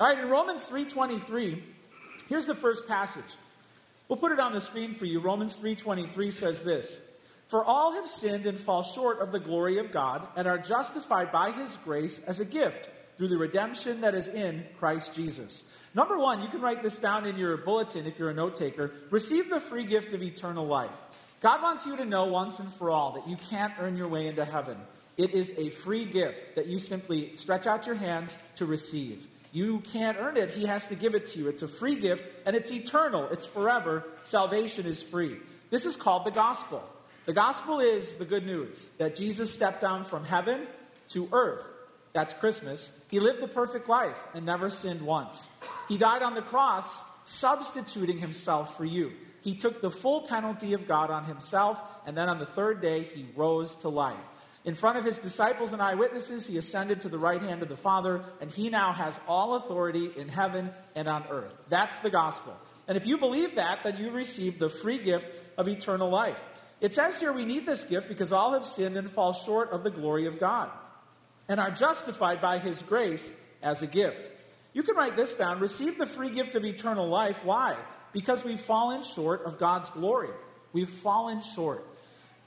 All right, in Romans 3:23, here's the first passage. We'll put it on the screen for you. Romans 3:23 says this: "For all have sinned and fall short of the glory of God and are justified by his grace as a gift through the redemption that is in Christ Jesus." Number 1, you can write this down in your bulletin if you're a note taker. Receive the free gift of eternal life. God wants you to know once and for all that you can't earn your way into heaven. It is a free gift that you simply stretch out your hands to receive. You can't earn it. He has to give it to you. It's a free gift and it's eternal. It's forever. Salvation is free. This is called the gospel. The gospel is the good news that Jesus stepped down from heaven to earth. That's Christmas. He lived the perfect life and never sinned once. He died on the cross, substituting himself for you. He took the full penalty of God on himself, and then on the third day, he rose to life. In front of his disciples and eyewitnesses, he ascended to the right hand of the Father, and he now has all authority in heaven and on earth. That's the gospel. And if you believe that, then you receive the free gift of eternal life. It says here we need this gift because all have sinned and fall short of the glory of God and are justified by his grace as a gift. You can write this down receive the free gift of eternal life. Why? Because we've fallen short of God's glory. We've fallen short.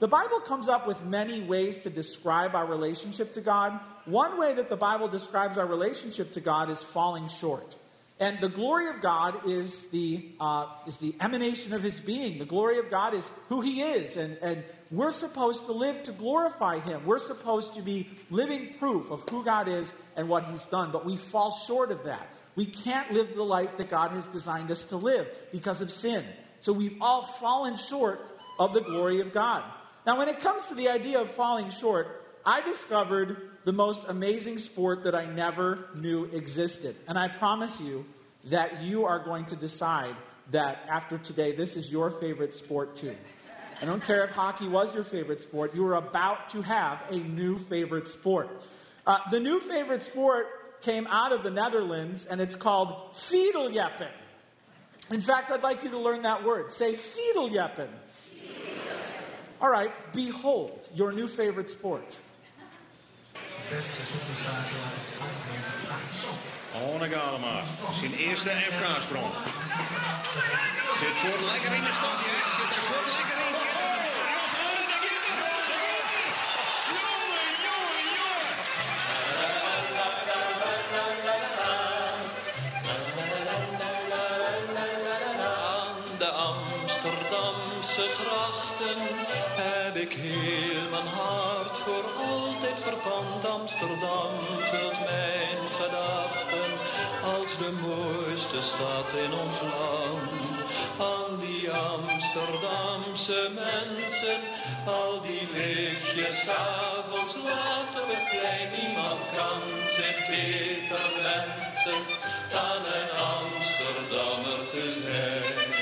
The Bible comes up with many ways to describe our relationship to God. One way that the Bible describes our relationship to God is falling short. And the glory of God is the, uh, is the emanation of his being. The glory of God is who he is. And, and we're supposed to live to glorify him. We're supposed to be living proof of who God is and what he's done. But we fall short of that. We can't live the life that God has designed us to live because of sin. So we've all fallen short of the glory of God. Now, when it comes to the idea of falling short, I discovered the most amazing sport that I never knew existed. And I promise you that you are going to decide that after today, this is your favorite sport too. I don't care if hockey was your favorite sport, you are about to have a new favorite sport. Uh, the new favorite sport came out of the Netherlands, and it's called fierljeppen. In fact, I'd like you to learn that word. Say fierljeppen. All right, behold your new favorite sport. Onne Galema, zijn eerste FK-sprong. Zit voor lekker in de stad, ja. Zit er voor lekker Amsterdam vult mijn gedachten als de mooiste stad in ons land. Aan die Amsterdamse mensen, al die lichtjes avonds laat op het. Niemand kan zich beter wensen dan een Amsterdammer te zijn.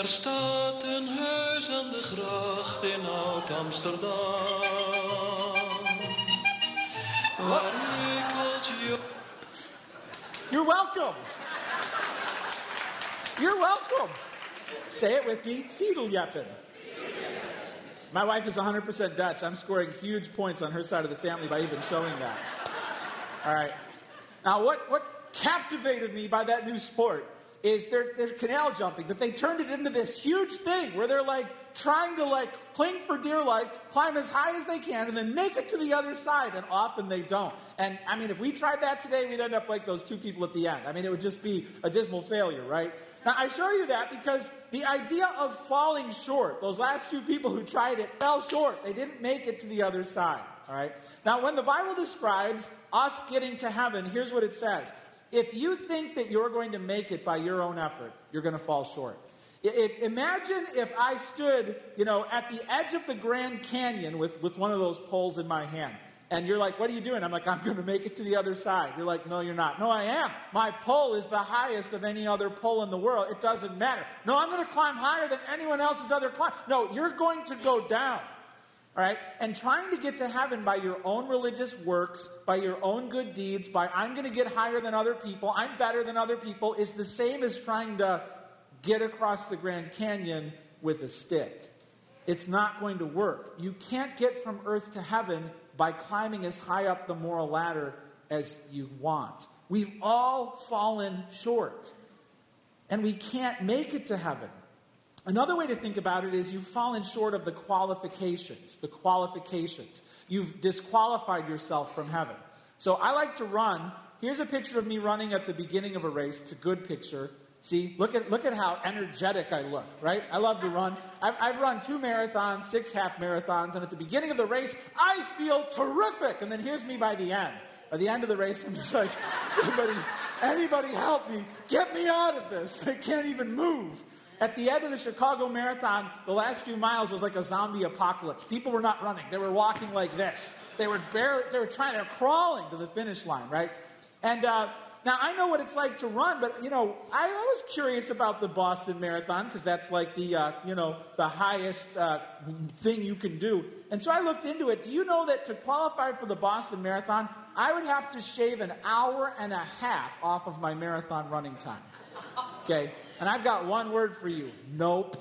Er staat een huis aan de gracht in Oud-Amsterdam. Jong... You're welcome. You're welcome. Say it with me fierljeppen. My wife is 100% Dutch. I'm scoring huge points on her side of the family by even showing that. All right. Now, what, what captivated me by that new sport is they're, they're canal jumping, but they turned it into this huge thing where they're like trying to like cling for dear life, climb as high as they can, and then make it to the other side, and often they don't. And I mean, if we tried that today, we'd end up like those two people at the end. I mean, it would just be a dismal failure, right? Now, I show you that because the idea of falling short, those last few people who tried it fell short. They didn't make it to the other side, all right? Now, when the Bible describes us getting to heaven, here's what it says. If you think that you're going to make it by your own effort, you're going to fall short. Imagine if I stood, you know, at the edge of the Grand Canyon with, with one of those poles in my hand. And you're like, what are you doing? I'm like, I'm going to make it to the other side. You're like, no, you're not. No, I am. My pole is the highest of any other pole in the world. It doesn't matter. No, I'm going to climb higher than anyone else's other climb. No, you're going to go down. All right? And trying to get to heaven by your own religious works, by your own good deeds, by I'm going to get higher than other people, I'm better than other people, is the same as trying to get across the Grand Canyon with a stick. It's not going to work. You can't get from earth to heaven by climbing as high up the moral ladder as you want. We've all fallen short, and we can't make it to heaven. Another way to think about it is you've fallen short of the qualifications. The qualifications. You've disqualified yourself from heaven. So I like to run. Here's a picture of me running at the beginning of a race. It's a good picture. See, look at, look at how energetic I look, right? I love to run. I've, I've run two marathons, six half marathons, and at the beginning of the race, I feel terrific. And then here's me by the end. By the end of the race, I'm just like, somebody, anybody help me. Get me out of this. I can't even move. At the end of the Chicago Marathon, the last few miles was like a zombie apocalypse. People were not running. They were walking like this. They were barely, they were trying, they were crawling to the finish line, right? And uh, now I know what it's like to run, but you know, I, I was curious about the Boston Marathon because that's like the, uh, you know, the highest uh, thing you can do. And so I looked into it. Do you know that to qualify for the Boston Marathon, I would have to shave an hour and a half off of my marathon running time? Okay? And I've got one word for you nope.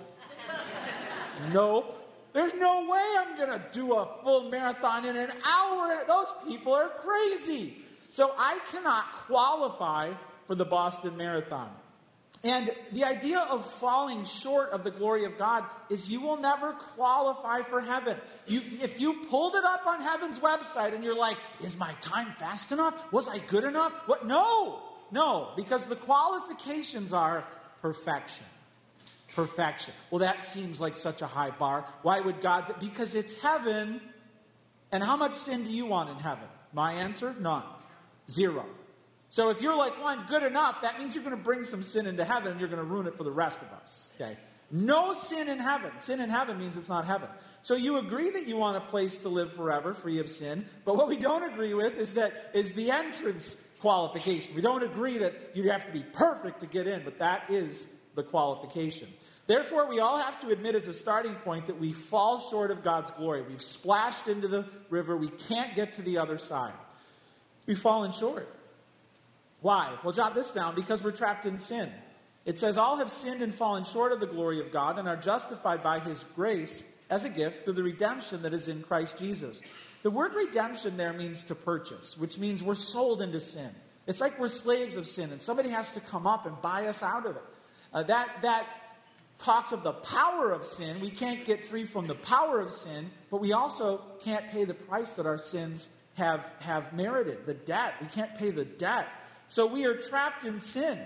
nope. There's no way I'm going to do a full marathon in an hour. Those people are crazy. So I cannot qualify for the Boston Marathon. And the idea of falling short of the glory of God is you will never qualify for heaven. You, if you pulled it up on heaven's website and you're like, is my time fast enough? Was I good enough? What? No, no, because the qualifications are perfection. Perfection. Well, that seems like such a high bar. Why would God? Because it's heaven. And how much sin do you want in heaven? My answer? None. Zero. So if you're like, well, I'm good enough, that means you're going to bring some sin into heaven and you're going to ruin it for the rest of us. Okay? No sin in heaven. Sin in heaven means it's not heaven. So you agree that you want a place to live forever, free of sin. But what we don't agree with is that is the entrance qualification. We don't agree that you have to be perfect to get in, but that is the qualification. Therefore, we all have to admit as a starting point that we fall short of God's glory. We've splashed into the river. We can't get to the other side. We've fallen short. Why? Well, jot this down because we're trapped in sin. It says, All have sinned and fallen short of the glory of God and are justified by his grace as a gift through the redemption that is in Christ Jesus. The word redemption there means to purchase, which means we're sold into sin. It's like we're slaves of sin, and somebody has to come up and buy us out of it. Uh, that, that talks of the power of sin. We can't get free from the power of sin, but we also can't pay the price that our sins have, have merited the debt. We can't pay the debt. So we are trapped in sin,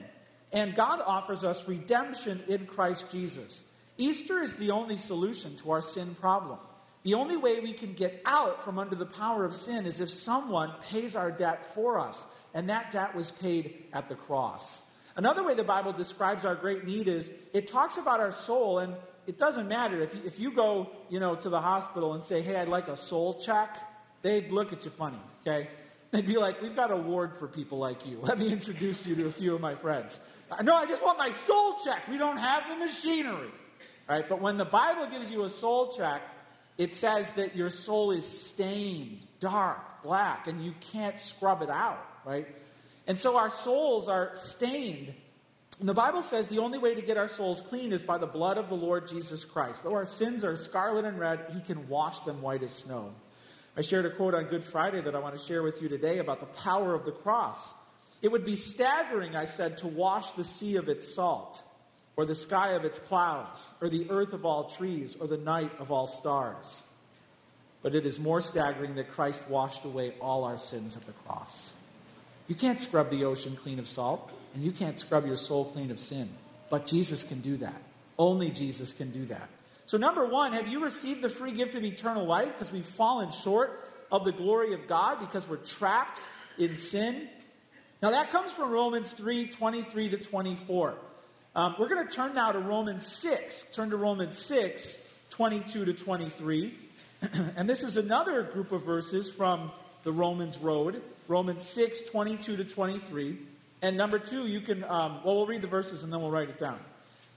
and God offers us redemption in Christ Jesus. Easter is the only solution to our sin problem. The only way we can get out from under the power of sin is if someone pays our debt for us. And that debt was paid at the cross. Another way the Bible describes our great need is it talks about our soul, and it doesn't matter. If you, if you go you know, to the hospital and say, hey, I'd like a soul check, they'd look at you funny, okay? They'd be like, we've got a ward for people like you. Let me introduce you to a few of my friends. Uh, no, I just want my soul check. We don't have the machinery. All right, but when the Bible gives you a soul check, it says that your soul is stained, dark, black, and you can't scrub it out, right? And so our souls are stained. And the Bible says the only way to get our souls clean is by the blood of the Lord Jesus Christ. Though our sins are scarlet and red, he can wash them white as snow. I shared a quote on Good Friday that I want to share with you today about the power of the cross. It would be staggering, I said, to wash the sea of its salt or the sky of its clouds, or the earth of all trees, or the night of all stars. But it is more staggering that Christ washed away all our sins at the cross. You can't scrub the ocean clean of salt, and you can't scrub your soul clean of sin. But Jesus can do that. Only Jesus can do that. So, number one, have you received the free gift of eternal life because we've fallen short of the glory of God because we're trapped in sin? Now, that comes from Romans 3 23 to 24. Um, we're going to turn now to Romans 6. Turn to Romans 6, 22 to 23. and this is another group of verses from the Romans Road. Romans 6, 22 to 23. And number two, you can, um, well, we'll read the verses and then we'll write it down.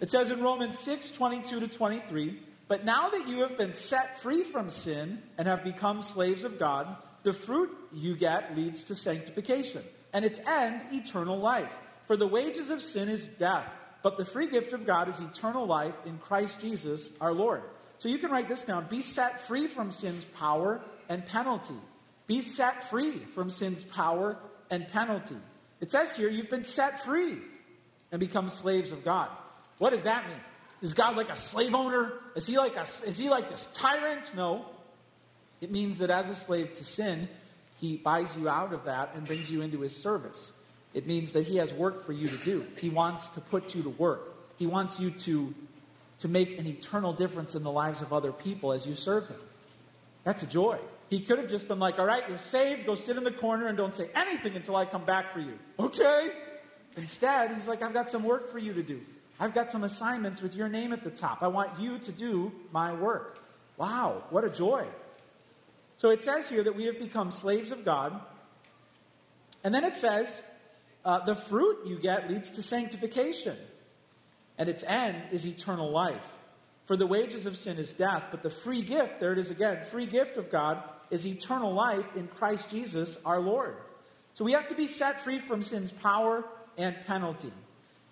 It says in Romans 6, 22 to 23, But now that you have been set free from sin and have become slaves of God, the fruit you get leads to sanctification, and its end, eternal life. For the wages of sin is death but the free gift of God is eternal life in Christ Jesus our Lord. So you can write this down be set free from sin's power and penalty. Be set free from sin's power and penalty. It says here, you've been set free and become slaves of God. What does that mean? Is God like a slave owner? Is he like a, is he like this tyrant? No. It means that as a slave to sin, he buys you out of that and brings you into his service. It means that he has work for you to do. He wants to put you to work. He wants you to, to make an eternal difference in the lives of other people as you serve him. That's a joy. He could have just been like, all right, you're saved, go sit in the corner and don't say anything until I come back for you. Okay? Instead, he's like, I've got some work for you to do. I've got some assignments with your name at the top. I want you to do my work. Wow, what a joy. So it says here that we have become slaves of God. And then it says, uh, the fruit you get leads to sanctification, and its end is eternal life. For the wages of sin is death, but the free gift, there it is again, free gift of God is eternal life in Christ Jesus our Lord. So we have to be set free from sin's power and penalty.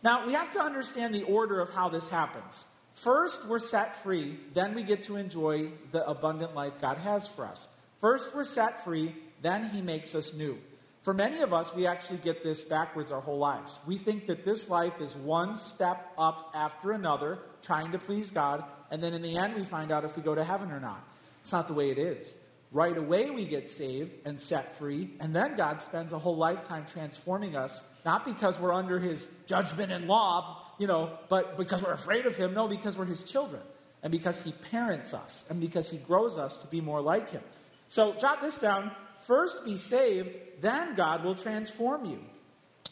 Now, we have to understand the order of how this happens. First, we're set free, then we get to enjoy the abundant life God has for us. First, we're set free, then He makes us new. For many of us, we actually get this backwards our whole lives. We think that this life is one step up after another, trying to please God, and then in the end, we find out if we go to heaven or not. It's not the way it is. Right away, we get saved and set free, and then God spends a whole lifetime transforming us, not because we're under His judgment and law, you know, but because we're afraid of Him. No, because we're His children, and because He parents us, and because He grows us to be more like Him. So, jot this down. First be saved, then God will transform you.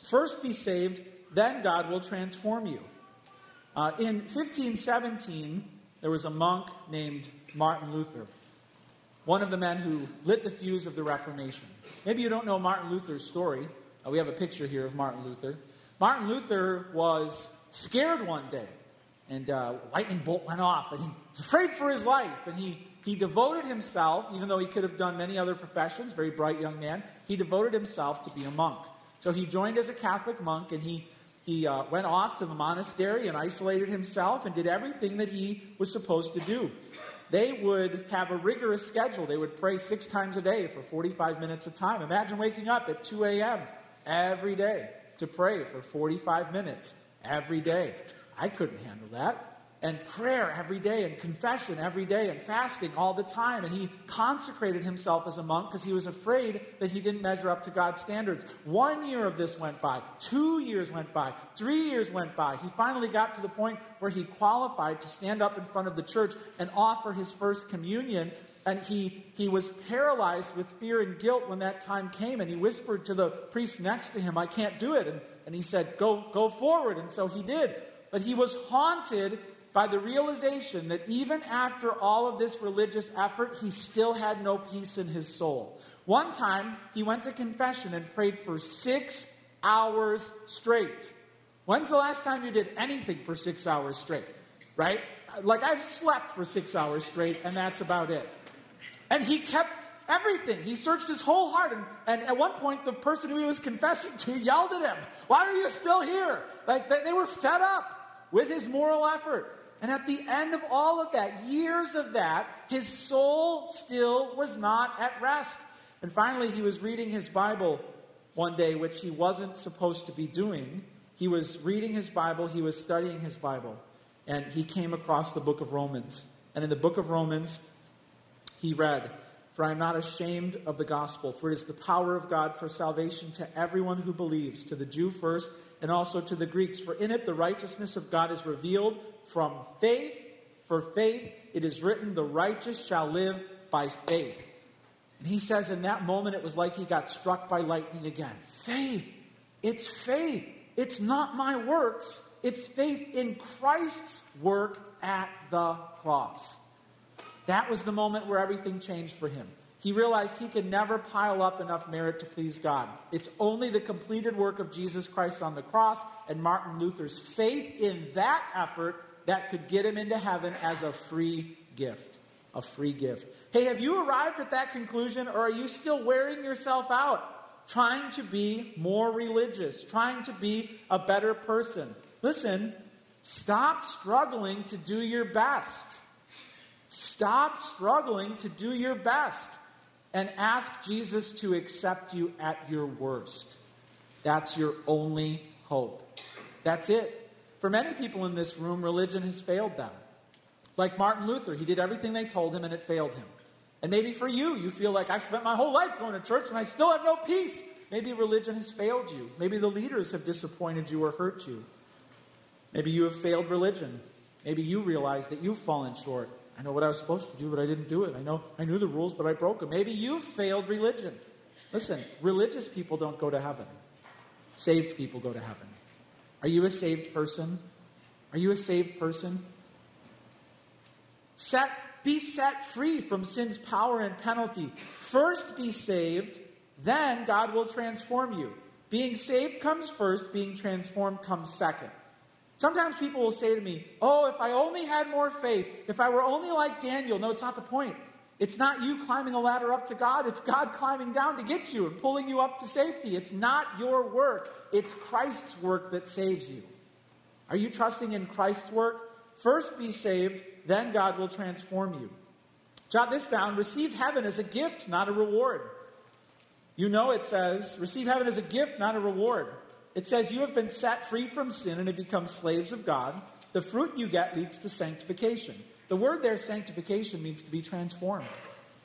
First be saved, then God will transform you. Uh, in 1517, there was a monk named Martin Luther, one of the men who lit the fuse of the Reformation. Maybe you don't know Martin Luther's story. Uh, we have a picture here of Martin Luther. Martin Luther was scared one day, and uh, lightning bolt went off, and he was afraid for his life, and he he devoted himself, even though he could have done many other professions, very bright young man, he devoted himself to be a monk. So he joined as a Catholic monk and he, he uh, went off to the monastery and isolated himself and did everything that he was supposed to do. They would have a rigorous schedule. They would pray six times a day for 45 minutes of time. Imagine waking up at 2 a.m. every day to pray for 45 minutes every day. I couldn't handle that and prayer every day and confession every day and fasting all the time. And he consecrated himself as a monk because he was afraid that he didn't measure up to God's standards. One year of this went by, two years went by, three years went by. He finally got to the point where he qualified to stand up in front of the church and offer his first communion. And he, he was paralyzed with fear and guilt when that time came. And he whispered to the priest next to him, I can't do it. And, and he said, go, go forward. And so he did. But he was haunted by the realization that even after all of this religious effort, he still had no peace in his soul. One time, he went to confession and prayed for six hours straight. When's the last time you did anything for six hours straight? Right? Like, I've slept for six hours straight, and that's about it. And he kept everything. He searched his whole heart. And, and at one point, the person who he was confessing to yelled at him, Why are you still here? Like, they, they were fed up with his moral effort. And at the end of all of that, years of that, his soul still was not at rest. And finally, he was reading his Bible one day, which he wasn't supposed to be doing. He was reading his Bible, he was studying his Bible, and he came across the book of Romans. And in the book of Romans, he read, For I am not ashamed of the gospel, for it is the power of God for salvation to everyone who believes, to the Jew first, and also to the Greeks. For in it the righteousness of God is revealed from faith. For faith, it is written, the righteous shall live by faith. And he says in that moment, it was like he got struck by lightning again. Faith. It's faith. It's not my works. It's faith in Christ's work at the cross. That was the moment where everything changed for him. He realized he could never pile up enough merit to please God. It's only the completed work of Jesus Christ on the cross and Martin Luther's faith in that effort that could get him into heaven as a free gift. A free gift. Hey, have you arrived at that conclusion or are you still wearing yourself out? Trying to be more religious, trying to be a better person. Listen, stop struggling to do your best. Stop struggling to do your best. and ask Jesus to accept you at your worst. That's your only hope. That's it. For many people in this room, religion has failed them. Like Martin Luther, he did everything they told him and it failed him. And maybe for you, you feel like I've spent my whole life going to church and I still have no peace. Maybe religion has failed you. Maybe the leaders have disappointed you or hurt you. Maybe you have failed religion. Maybe you realize that you've fallen short. I know what I was supposed to do, but I didn't do it. I know I knew the rules, but I broke them. Maybe you've failed religion. Listen, religious people don't go to heaven. Saved people go to heaven. Are you a saved person? Are you a saved person? Set, be set free from sin's power and penalty. First be saved, then God will transform you. Being saved comes first, being transformed comes second. Sometimes people will say to me, Oh, if I only had more faith, if I were only like Daniel. No, it's not the point. It's not you climbing a ladder up to God, it's God climbing down to get you and pulling you up to safety. It's not your work, it's Christ's work that saves you. Are you trusting in Christ's work? First be saved, then God will transform you. Jot this down receive heaven as a gift, not a reward. You know it says, receive heaven as a gift, not a reward. It says, You have been set free from sin and have become slaves of God. The fruit you get leads to sanctification. The word there, sanctification, means to be transformed.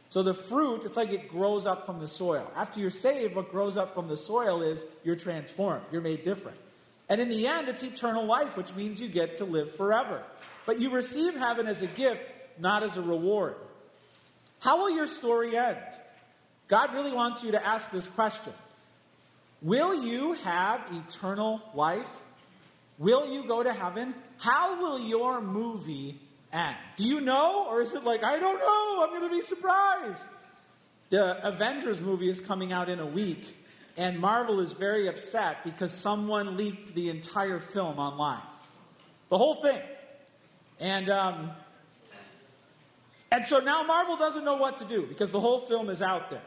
So the fruit, it's like it grows up from the soil. After you're saved, what grows up from the soil is you're transformed, you're made different. And in the end, it's eternal life, which means you get to live forever. But you receive heaven as a gift, not as a reward. How will your story end? God really wants you to ask this question Will you have eternal life? Will you go to heaven? How will your movie end? Do you know? Or is it like, I don't know, I'm going to be surprised? The Avengers movie is coming out in a week, and Marvel is very upset because someone leaked the entire film online. The whole thing. And, um, and so now Marvel doesn't know what to do because the whole film is out there.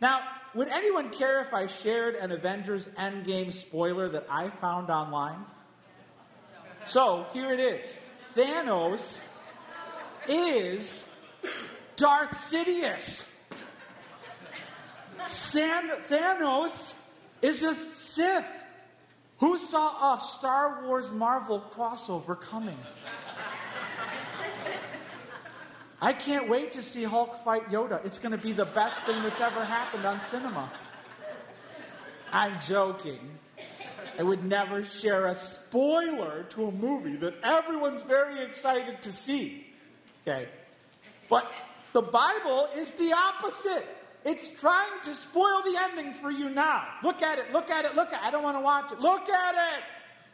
Now, would anyone care if I shared an Avengers Endgame spoiler that I found online? So here it is Thanos is Darth Sidious. San- Thanos is a Sith. Who saw a Star Wars Marvel crossover coming? I can't wait to see Hulk fight Yoda. It's going to be the best thing that's ever happened on cinema. I'm joking. I would never share a spoiler to a movie that everyone's very excited to see. Okay? But the Bible is the opposite. It's trying to spoil the ending for you now. Look at it, look at it, look at it. I don't want to watch it. Look at it!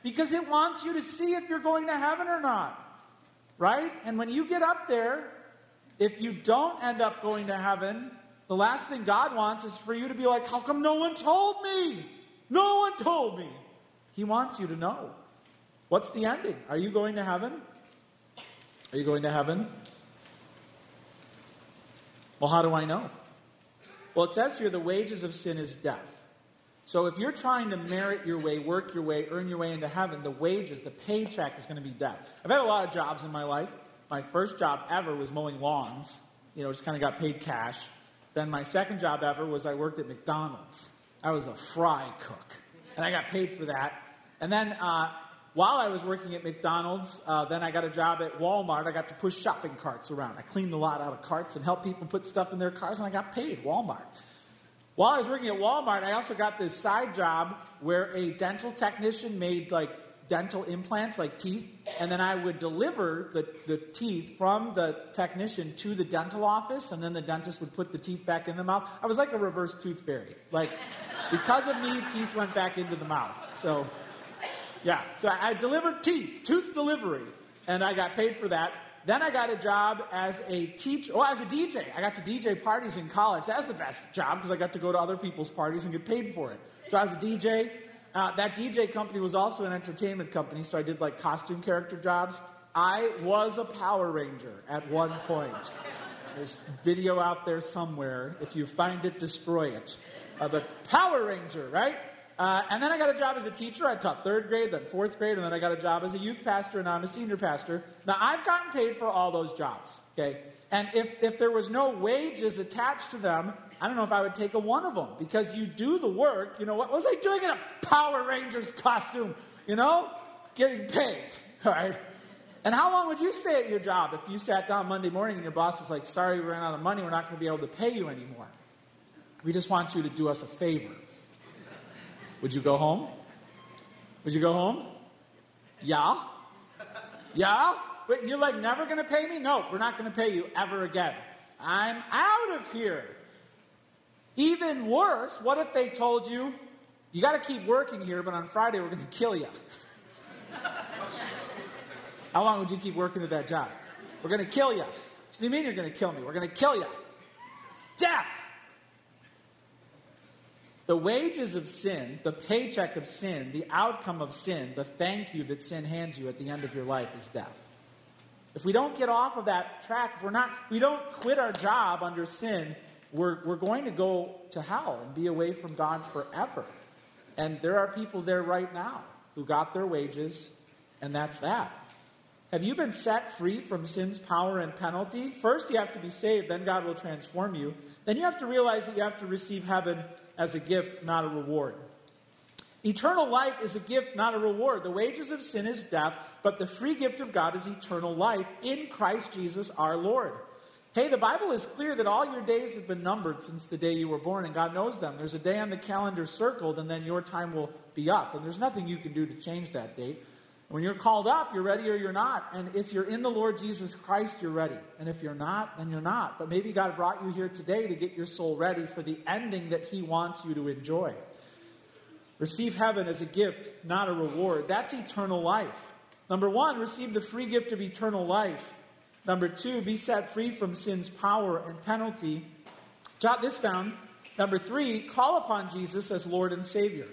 Because it wants you to see if you're going to heaven or not. Right? And when you get up there, if you don't end up going to heaven, the last thing God wants is for you to be like, How come no one told me? No one told me. He wants you to know. What's the ending? Are you going to heaven? Are you going to heaven? Well, how do I know? Well, it says here the wages of sin is death. So if you're trying to merit your way, work your way, earn your way into heaven, the wages, the paycheck is going to be death. I've had a lot of jobs in my life. My first job ever was mowing lawns. You know, just kind of got paid cash. Then my second job ever was I worked at McDonald's. I was a fry cook, and I got paid for that. And then uh, while I was working at McDonald's, uh, then I got a job at Walmart. I got to push shopping carts around. I cleaned the lot out of carts and helped people put stuff in their cars, and I got paid. Walmart. While I was working at Walmart, I also got this side job where a dental technician made like dental implants, like teeth, and then I would deliver the, the teeth from the technician to the dental office, and then the dentist would put the teeth back in the mouth. I was like a reverse tooth fairy. Like, because of me, teeth went back into the mouth. So, yeah. So I, delivered teeth, tooth delivery, and I got paid for that. Then I got a job as a teacher, or as a DJ. I got to DJ parties in college. That was the best job because I got to go to other people's parties and get paid for it. So I was a DJ. Uh, that DJ company was also an entertainment company, so I did like costume character jobs. I was a Power Ranger at one point. There's video out there somewhere. If you find it, destroy it. Uh, but Power Ranger, right? Uh, and then I got a job as a teacher. I taught third grade, then fourth grade, and then I got a job as a youth pastor, and I'm a senior pastor. Now, I've gotten paid for all those jobs, okay? And if, if there was no wages attached to them, I don't know if I would take a one of them because you do the work. You know, what was I doing in a Power Rangers costume? You know, getting paid, right? And how long would you stay at your job if you sat down Monday morning and your boss was like, sorry, we ran out of money, we're not going to be able to pay you anymore? We just want you to do us a favor. Would you go home? Would you go home? Yeah? Yeah? Wait, you're like, never going to pay me? No, we're not going to pay you ever again. I'm out of here. Even worse, what if they told you, you got to keep working here, but on Friday we're going to kill you? How long would you keep working at that job? We're going to kill you. What do you mean you're going to kill me? We're going to kill you. Death. The wages of sin, the paycheck of sin, the outcome of sin, the thank you that sin hands you at the end of your life is death. If we don't get off of that track, if we're not, if we don't quit our job under sin, we're, we're going to go to hell and be away from God forever. And there are people there right now who got their wages, and that's that. Have you been set free from sin's power and penalty? First, you have to be saved, then God will transform you. Then you have to realize that you have to receive heaven as a gift, not a reward. Eternal life is a gift, not a reward. The wages of sin is death, but the free gift of God is eternal life in Christ Jesus our Lord. Hey, the Bible is clear that all your days have been numbered since the day you were born, and God knows them. There's a day on the calendar circled, and then your time will be up. And there's nothing you can do to change that date. When you're called up, you're ready or you're not. And if you're in the Lord Jesus Christ, you're ready. And if you're not, then you're not. But maybe God brought you here today to get your soul ready for the ending that He wants you to enjoy. Receive heaven as a gift, not a reward. That's eternal life. Number one, receive the free gift of eternal life. Number two, be set free from sin's power and penalty. Jot this down. Number three, call upon Jesus as Lord and Savior.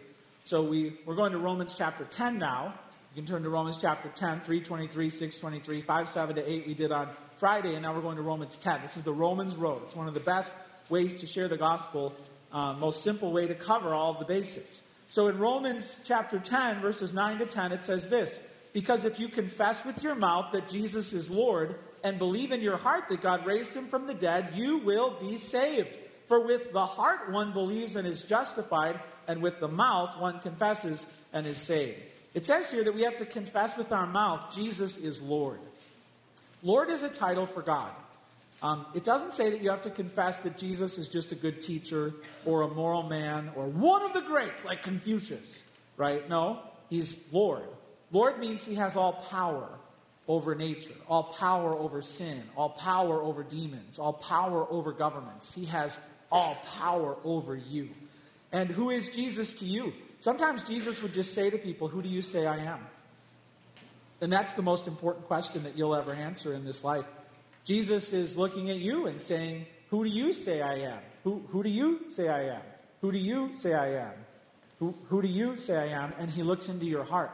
So we, we're going to Romans chapter 10 now. You can turn to Romans chapter 10, 323, 623, 5, 7 to 8 we did on Friday, and now we're going to Romans 10. This is the Romans Road. It's one of the best ways to share the gospel, uh, most simple way to cover all of the basics. So in Romans chapter 10, verses 9 to 10, it says this Because if you confess with your mouth that Jesus is Lord and believe in your heart that God raised him from the dead, you will be saved. For with the heart one believes and is justified, and with the mouth one confesses and is saved. It says here that we have to confess with our mouth Jesus is Lord. Lord is a title for God. Um, it doesn't say that you have to confess that Jesus is just a good teacher or a moral man or one of the greats like Confucius, right? No, he's Lord. Lord means he has all power over nature, all power over sin, all power over demons, all power over governments. He has all power over you. And who is Jesus to you? Sometimes Jesus would just say to people, Who do you say I am? And that's the most important question that you'll ever answer in this life. Jesus is looking at you and saying, Who do you say I am? Who, who do you say I am? Who do you say I am? Who, who do you say I am? And he looks into your heart.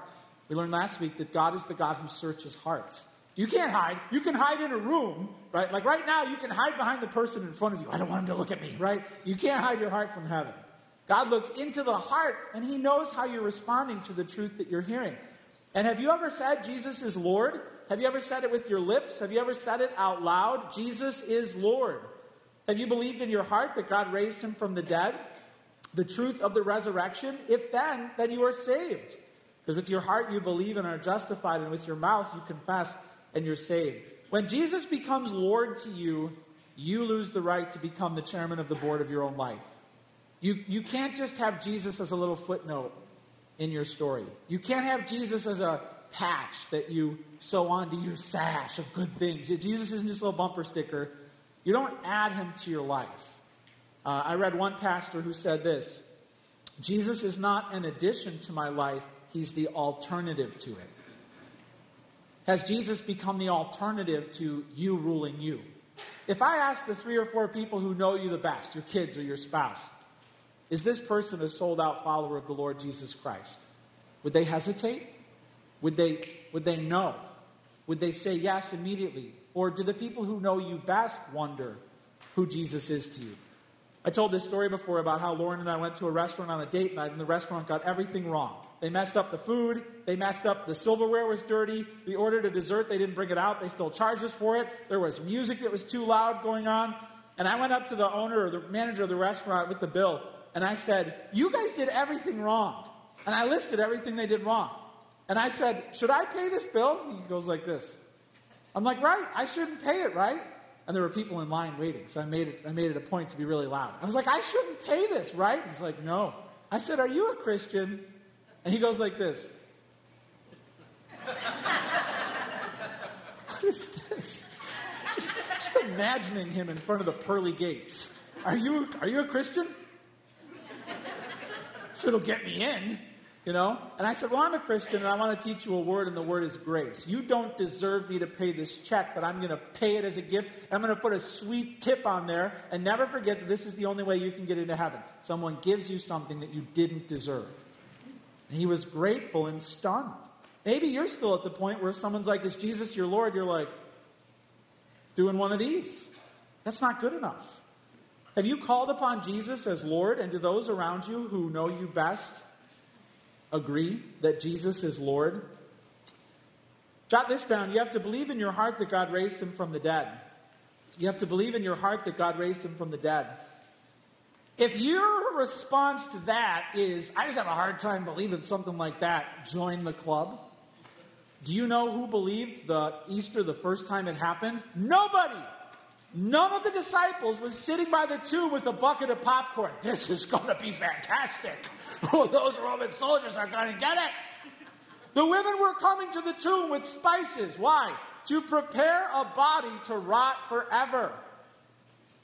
We learned last week that God is the God who searches hearts. You can't hide. You can hide in a room, right? Like right now, you can hide behind the person in front of you. I don't want him to look at me, right? You can't hide your heart from heaven. God looks into the heart and he knows how you're responding to the truth that you're hearing. And have you ever said Jesus is Lord? Have you ever said it with your lips? Have you ever said it out loud? Jesus is Lord. Have you believed in your heart that God raised him from the dead? The truth of the resurrection? If then, then you are saved. Because with your heart you believe and are justified, and with your mouth you confess and you're saved. When Jesus becomes Lord to you, you lose the right to become the chairman of the board of your own life. You, you can't just have Jesus as a little footnote in your story. You can't have Jesus as a patch that you sew onto your sash of good things. Jesus isn't just a little bumper sticker. You don't add him to your life. Uh, I read one pastor who said this Jesus is not an addition to my life, he's the alternative to it. Has Jesus become the alternative to you ruling you? If I ask the three or four people who know you the best, your kids or your spouse, is this person a sold out follower of the Lord Jesus Christ? Would they hesitate? Would they, would they know? Would they say yes immediately? Or do the people who know you best wonder who Jesus is to you? I told this story before about how Lauren and I went to a restaurant on a date night and the restaurant got everything wrong. They messed up the food. They messed up the silverware was dirty. We ordered a dessert. They didn't bring it out. They still charged us for it. There was music that was too loud going on. And I went up to the owner or the manager of the restaurant with the bill. And I said, You guys did everything wrong. And I listed everything they did wrong. And I said, Should I pay this bill? He goes like this. I'm like, Right, I shouldn't pay it, right? And there were people in line waiting. So I made it, I made it a point to be really loud. I was like, I shouldn't pay this, right? He's like, No. I said, Are you a Christian? And he goes like this. what is this? Just, just imagining him in front of the pearly gates. Are you, are you a Christian? So it'll get me in, you know? And I said, Well, I'm a Christian and I want to teach you a word, and the word is grace. You don't deserve me to pay this check, but I'm going to pay it as a gift. I'm going to put a sweet tip on there, and never forget that this is the only way you can get into heaven. Someone gives you something that you didn't deserve. And he was grateful and stunned. Maybe you're still at the point where someone's like, Is Jesus your Lord? You're like, doing one of these. That's not good enough. Have you called upon Jesus as Lord, and do those around you who know you best agree that Jesus is Lord? Jot this down. You have to believe in your heart that God raised him from the dead. You have to believe in your heart that God raised him from the dead. If your response to that is, I just have a hard time believing something like that, join the club. Do you know who believed the Easter the first time it happened? Nobody. None of the disciples was sitting by the tomb with a bucket of popcorn. This is going to be fantastic. Oh, those Roman soldiers are going to get it. The women were coming to the tomb with spices. Why? To prepare a body to rot forever.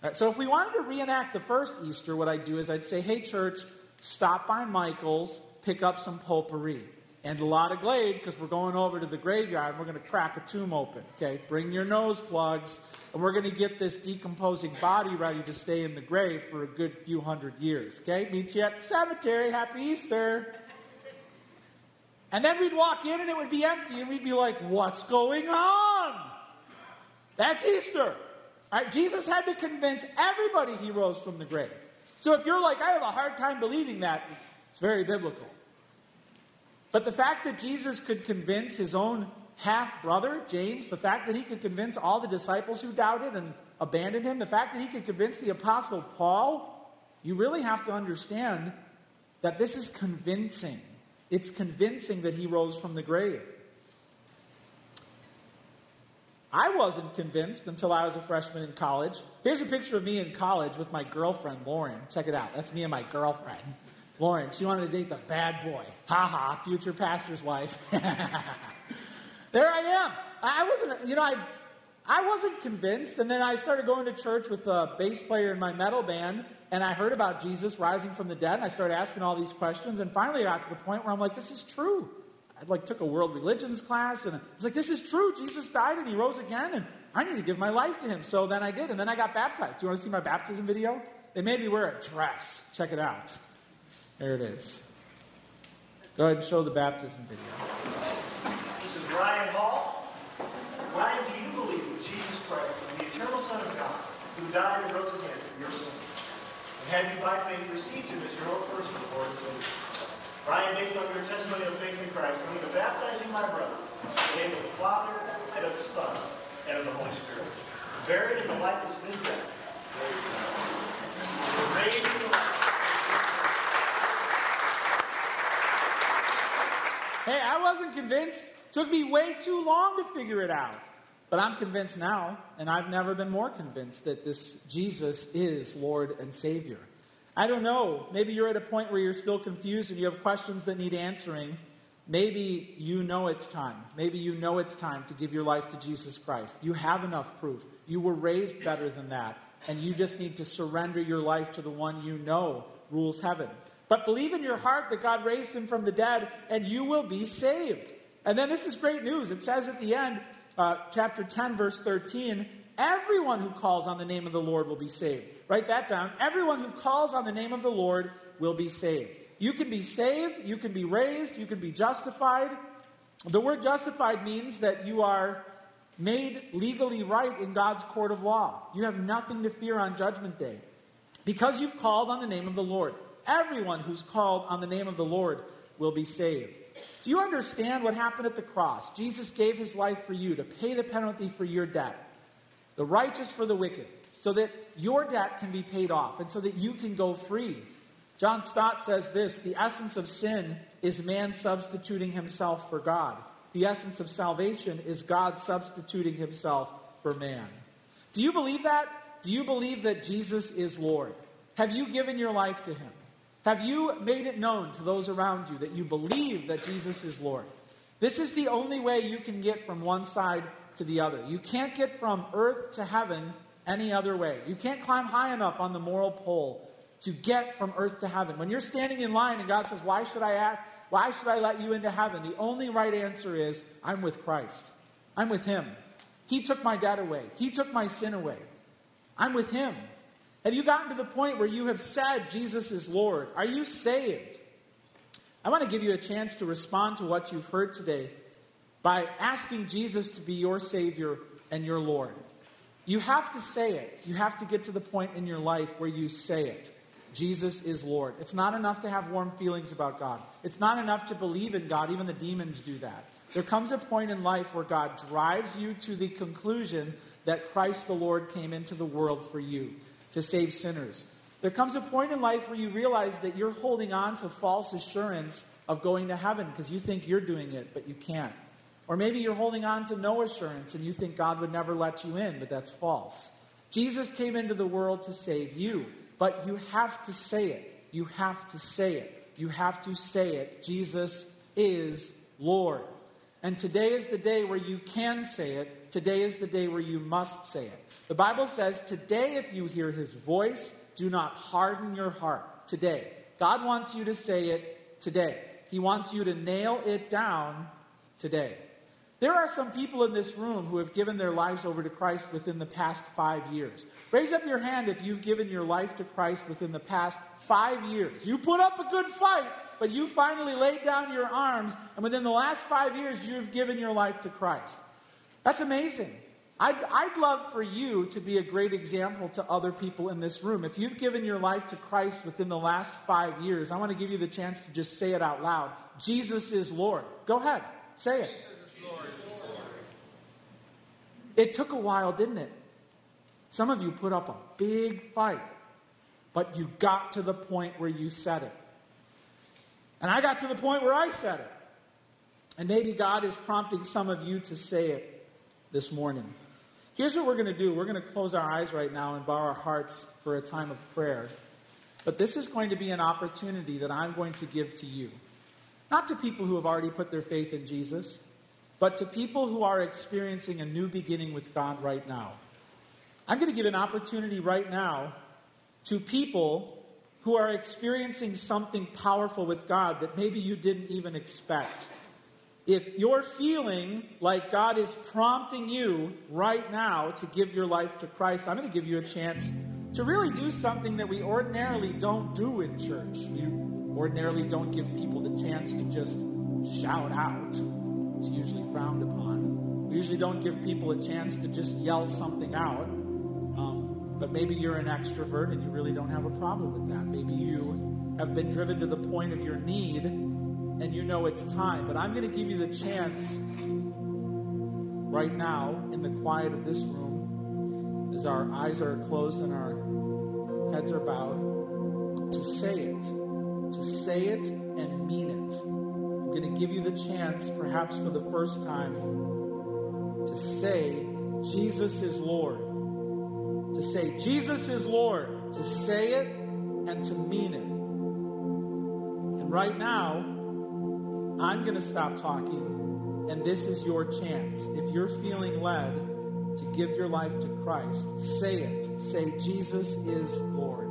Uh, so, if we wanted to reenact the first Easter, what I'd do is I'd say, hey, church, stop by Michael's, pick up some potpourri and a lot of Glade because we're going over to the graveyard and we're going to crack a tomb open. Okay, bring your nose plugs and we're going to get this decomposing body ready to stay in the grave for a good few hundred years. Okay, meet you at the cemetery. Happy Easter. And then we'd walk in and it would be empty and we'd be like, what's going on? That's Easter. All right, Jesus had to convince everybody he rose from the grave. So if you're like, I have a hard time believing that, it's very biblical. But the fact that Jesus could convince his own half brother, James, the fact that he could convince all the disciples who doubted and abandoned him, the fact that he could convince the apostle Paul, you really have to understand that this is convincing. It's convincing that he rose from the grave. I wasn't convinced until I was a freshman in college. Here's a picture of me in college with my girlfriend, Lauren. Check it out. That's me and my girlfriend. Lauren, she wanted to date the bad boy. Ha ha, future pastor's wife. there I am. I wasn't, you know, I, I wasn't convinced. And then I started going to church with a bass player in my metal band, and I heard about Jesus rising from the dead, and I started asking all these questions, and finally I got to the point where I'm like, this is true. I like took a world religions class, and I was like, this is true. Jesus died and he rose again, and I need to give my life to him. So then I did, and then I got baptized. Do you want to see my baptism video? They made me wear a dress. Check it out. There it is. Go ahead and show the baptism video. Ryan Hall. Ryan, do you believe that Jesus Christ is the eternal Son of God who died and rose again for your sins? And have you by faith received him as your own personal Lord and Savior? Ryan, based on your testimony of faith in Christ, I'm going to baptize you, my brother, in the name of the Father, and of the Son, and of the Holy Spirit. Buried in the likeness of his death. Raised. Hey, I wasn't convinced. Took me way too long to figure it out. But I'm convinced now, and I've never been more convinced that this Jesus is Lord and Savior. I don't know. Maybe you're at a point where you're still confused and you have questions that need answering. Maybe you know it's time. Maybe you know it's time to give your life to Jesus Christ. You have enough proof. You were raised better than that. And you just need to surrender your life to the one you know rules heaven. But believe in your heart that God raised him from the dead, and you will be saved. And then this is great news. It says at the end, uh, chapter 10, verse 13, everyone who calls on the name of the Lord will be saved. Write that down. Everyone who calls on the name of the Lord will be saved. You can be saved, you can be raised, you can be justified. The word justified means that you are made legally right in God's court of law. You have nothing to fear on Judgment Day because you've called on the name of the Lord everyone who's called on the name of the Lord will be saved. Do you understand what happened at the cross? Jesus gave his life for you to pay the penalty for your debt, the righteous for the wicked, so that your debt can be paid off and so that you can go free. John Stott says this the essence of sin is man substituting himself for God. The essence of salvation is God substituting himself for man. Do you believe that? Do you believe that Jesus is Lord? Have you given your life to him? Have you made it known to those around you that you believe that Jesus is Lord? This is the only way you can get from one side to the other. You can't get from earth to heaven any other way. You can't climb high enough on the moral pole to get from earth to heaven. When you're standing in line and God says, Why should I act? Why should I let you into heaven? The only right answer is, I'm with Christ. I'm with Him. He took my debt away, He took my sin away. I'm with Him. Have you gotten to the point where you have said Jesus is Lord? Are you saved? I want to give you a chance to respond to what you've heard today by asking Jesus to be your Savior and your Lord. You have to say it. You have to get to the point in your life where you say it. Jesus is Lord. It's not enough to have warm feelings about God. It's not enough to believe in God. Even the demons do that. There comes a point in life where God drives you to the conclusion that Christ the Lord came into the world for you to save sinners. There comes a point in life where you realize that you're holding on to false assurance of going to heaven because you think you're doing it, but you can't. Or maybe you're holding on to no assurance and you think God would never let you in, but that's false. Jesus came into the world to save you, but you have to say it. You have to say it. You have to say it. Jesus is Lord. And today is the day where you can say it. Today is the day where you must say it. The Bible says, Today, if you hear his voice, do not harden your heart. Today. God wants you to say it today. He wants you to nail it down today. There are some people in this room who have given their lives over to Christ within the past five years. Raise up your hand if you've given your life to Christ within the past five years. You put up a good fight, but you finally laid down your arms, and within the last five years, you've given your life to Christ. That's amazing. I'd, I'd love for you to be a great example to other people in this room. If you've given your life to Christ within the last five years, I want to give you the chance to just say it out loud Jesus is Lord. Go ahead, say it. It took a while, didn't it? Some of you put up a big fight, but you got to the point where you said it. And I got to the point where I said it. And maybe God is prompting some of you to say it this morning. Here's what we're going to do we're going to close our eyes right now and bow our hearts for a time of prayer. But this is going to be an opportunity that I'm going to give to you. Not to people who have already put their faith in Jesus, but to people who are experiencing a new beginning with God right now. I'm going to give an opportunity right now to people who are experiencing something powerful with God that maybe you didn't even expect if you're feeling like God is prompting you right now to give your life to Christ, I'm going to give you a chance to really do something that we ordinarily don't do in church. We ordinarily don't give people the chance to just shout out, it's usually frowned upon. We usually don't give people a chance to just yell something out. Um, but maybe you're an extrovert and you really don't have a problem with that. Maybe you have been driven to the point of your need and you know it's time. But I'm going to give you the chance right now in the quiet of this room, as our eyes are closed and our heads are bowed, to say it. To say it and mean it. I'm going to give you the chance, perhaps for the first time, to say, Jesus is Lord. To say, Jesus is Lord. To say it and to mean it. And right now, I'm going to stop talking, and this is your chance. If you're feeling led to give your life to Christ, say it. Say, Jesus is Lord.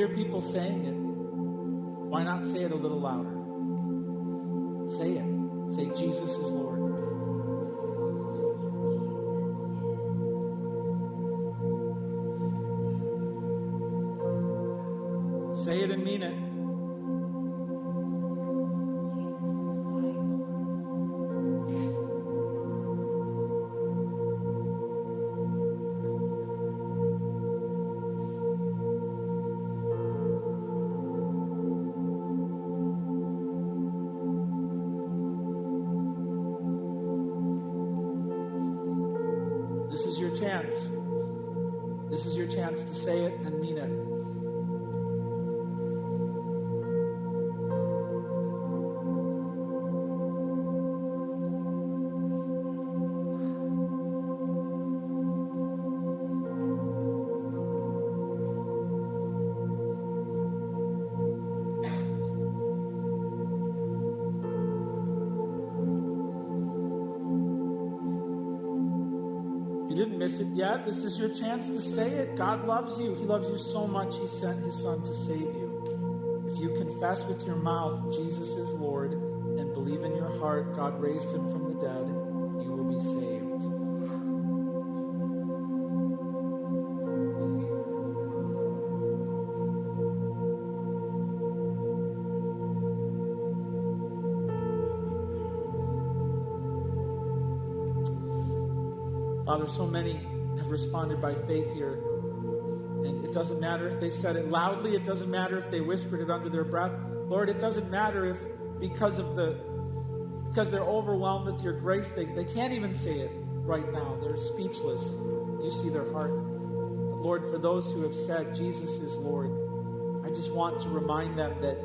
Hear people saying it. Why not say it a little louder? Say it. Say, Jesus miss it yet. This is your chance to say it. God loves you. He loves you so much, He sent His Son to save you. If you confess with your mouth Jesus is Lord and believe in your heart God raised Him from the dead, you will be saved. Father, so many have responded by faith here. And it doesn't matter if they said it loudly, it doesn't matter if they whispered it under their breath. Lord, it doesn't matter if because of the because they're overwhelmed with your grace, they, they can't even say it right now. They're speechless. You see their heart. But Lord, for those who have said Jesus is Lord, I just want to remind them that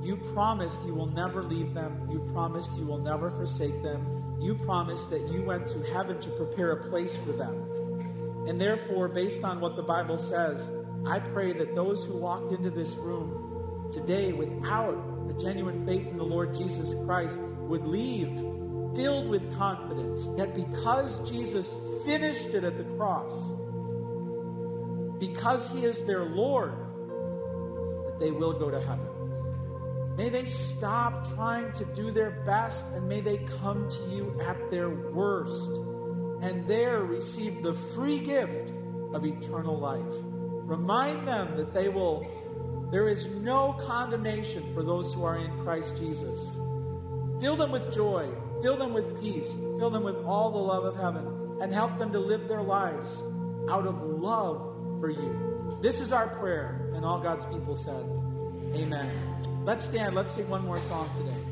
you promised you will never leave them. You promised you will never forsake them. You promised that you went to heaven to prepare a place for them. And therefore, based on what the Bible says, I pray that those who walked into this room today without a genuine faith in the Lord Jesus Christ would leave filled with confidence that because Jesus finished it at the cross, because he is their Lord, that they will go to heaven. May they stop trying to do their best and may they come to you at their worst and there receive the free gift of eternal life. Remind them that they will, there is no condemnation for those who are in Christ Jesus. Fill them with joy, fill them with peace, fill them with all the love of heaven, and help them to live their lives out of love for you. This is our prayer, and all God's people said, Amen. Let's stand. Let's sing one more song today.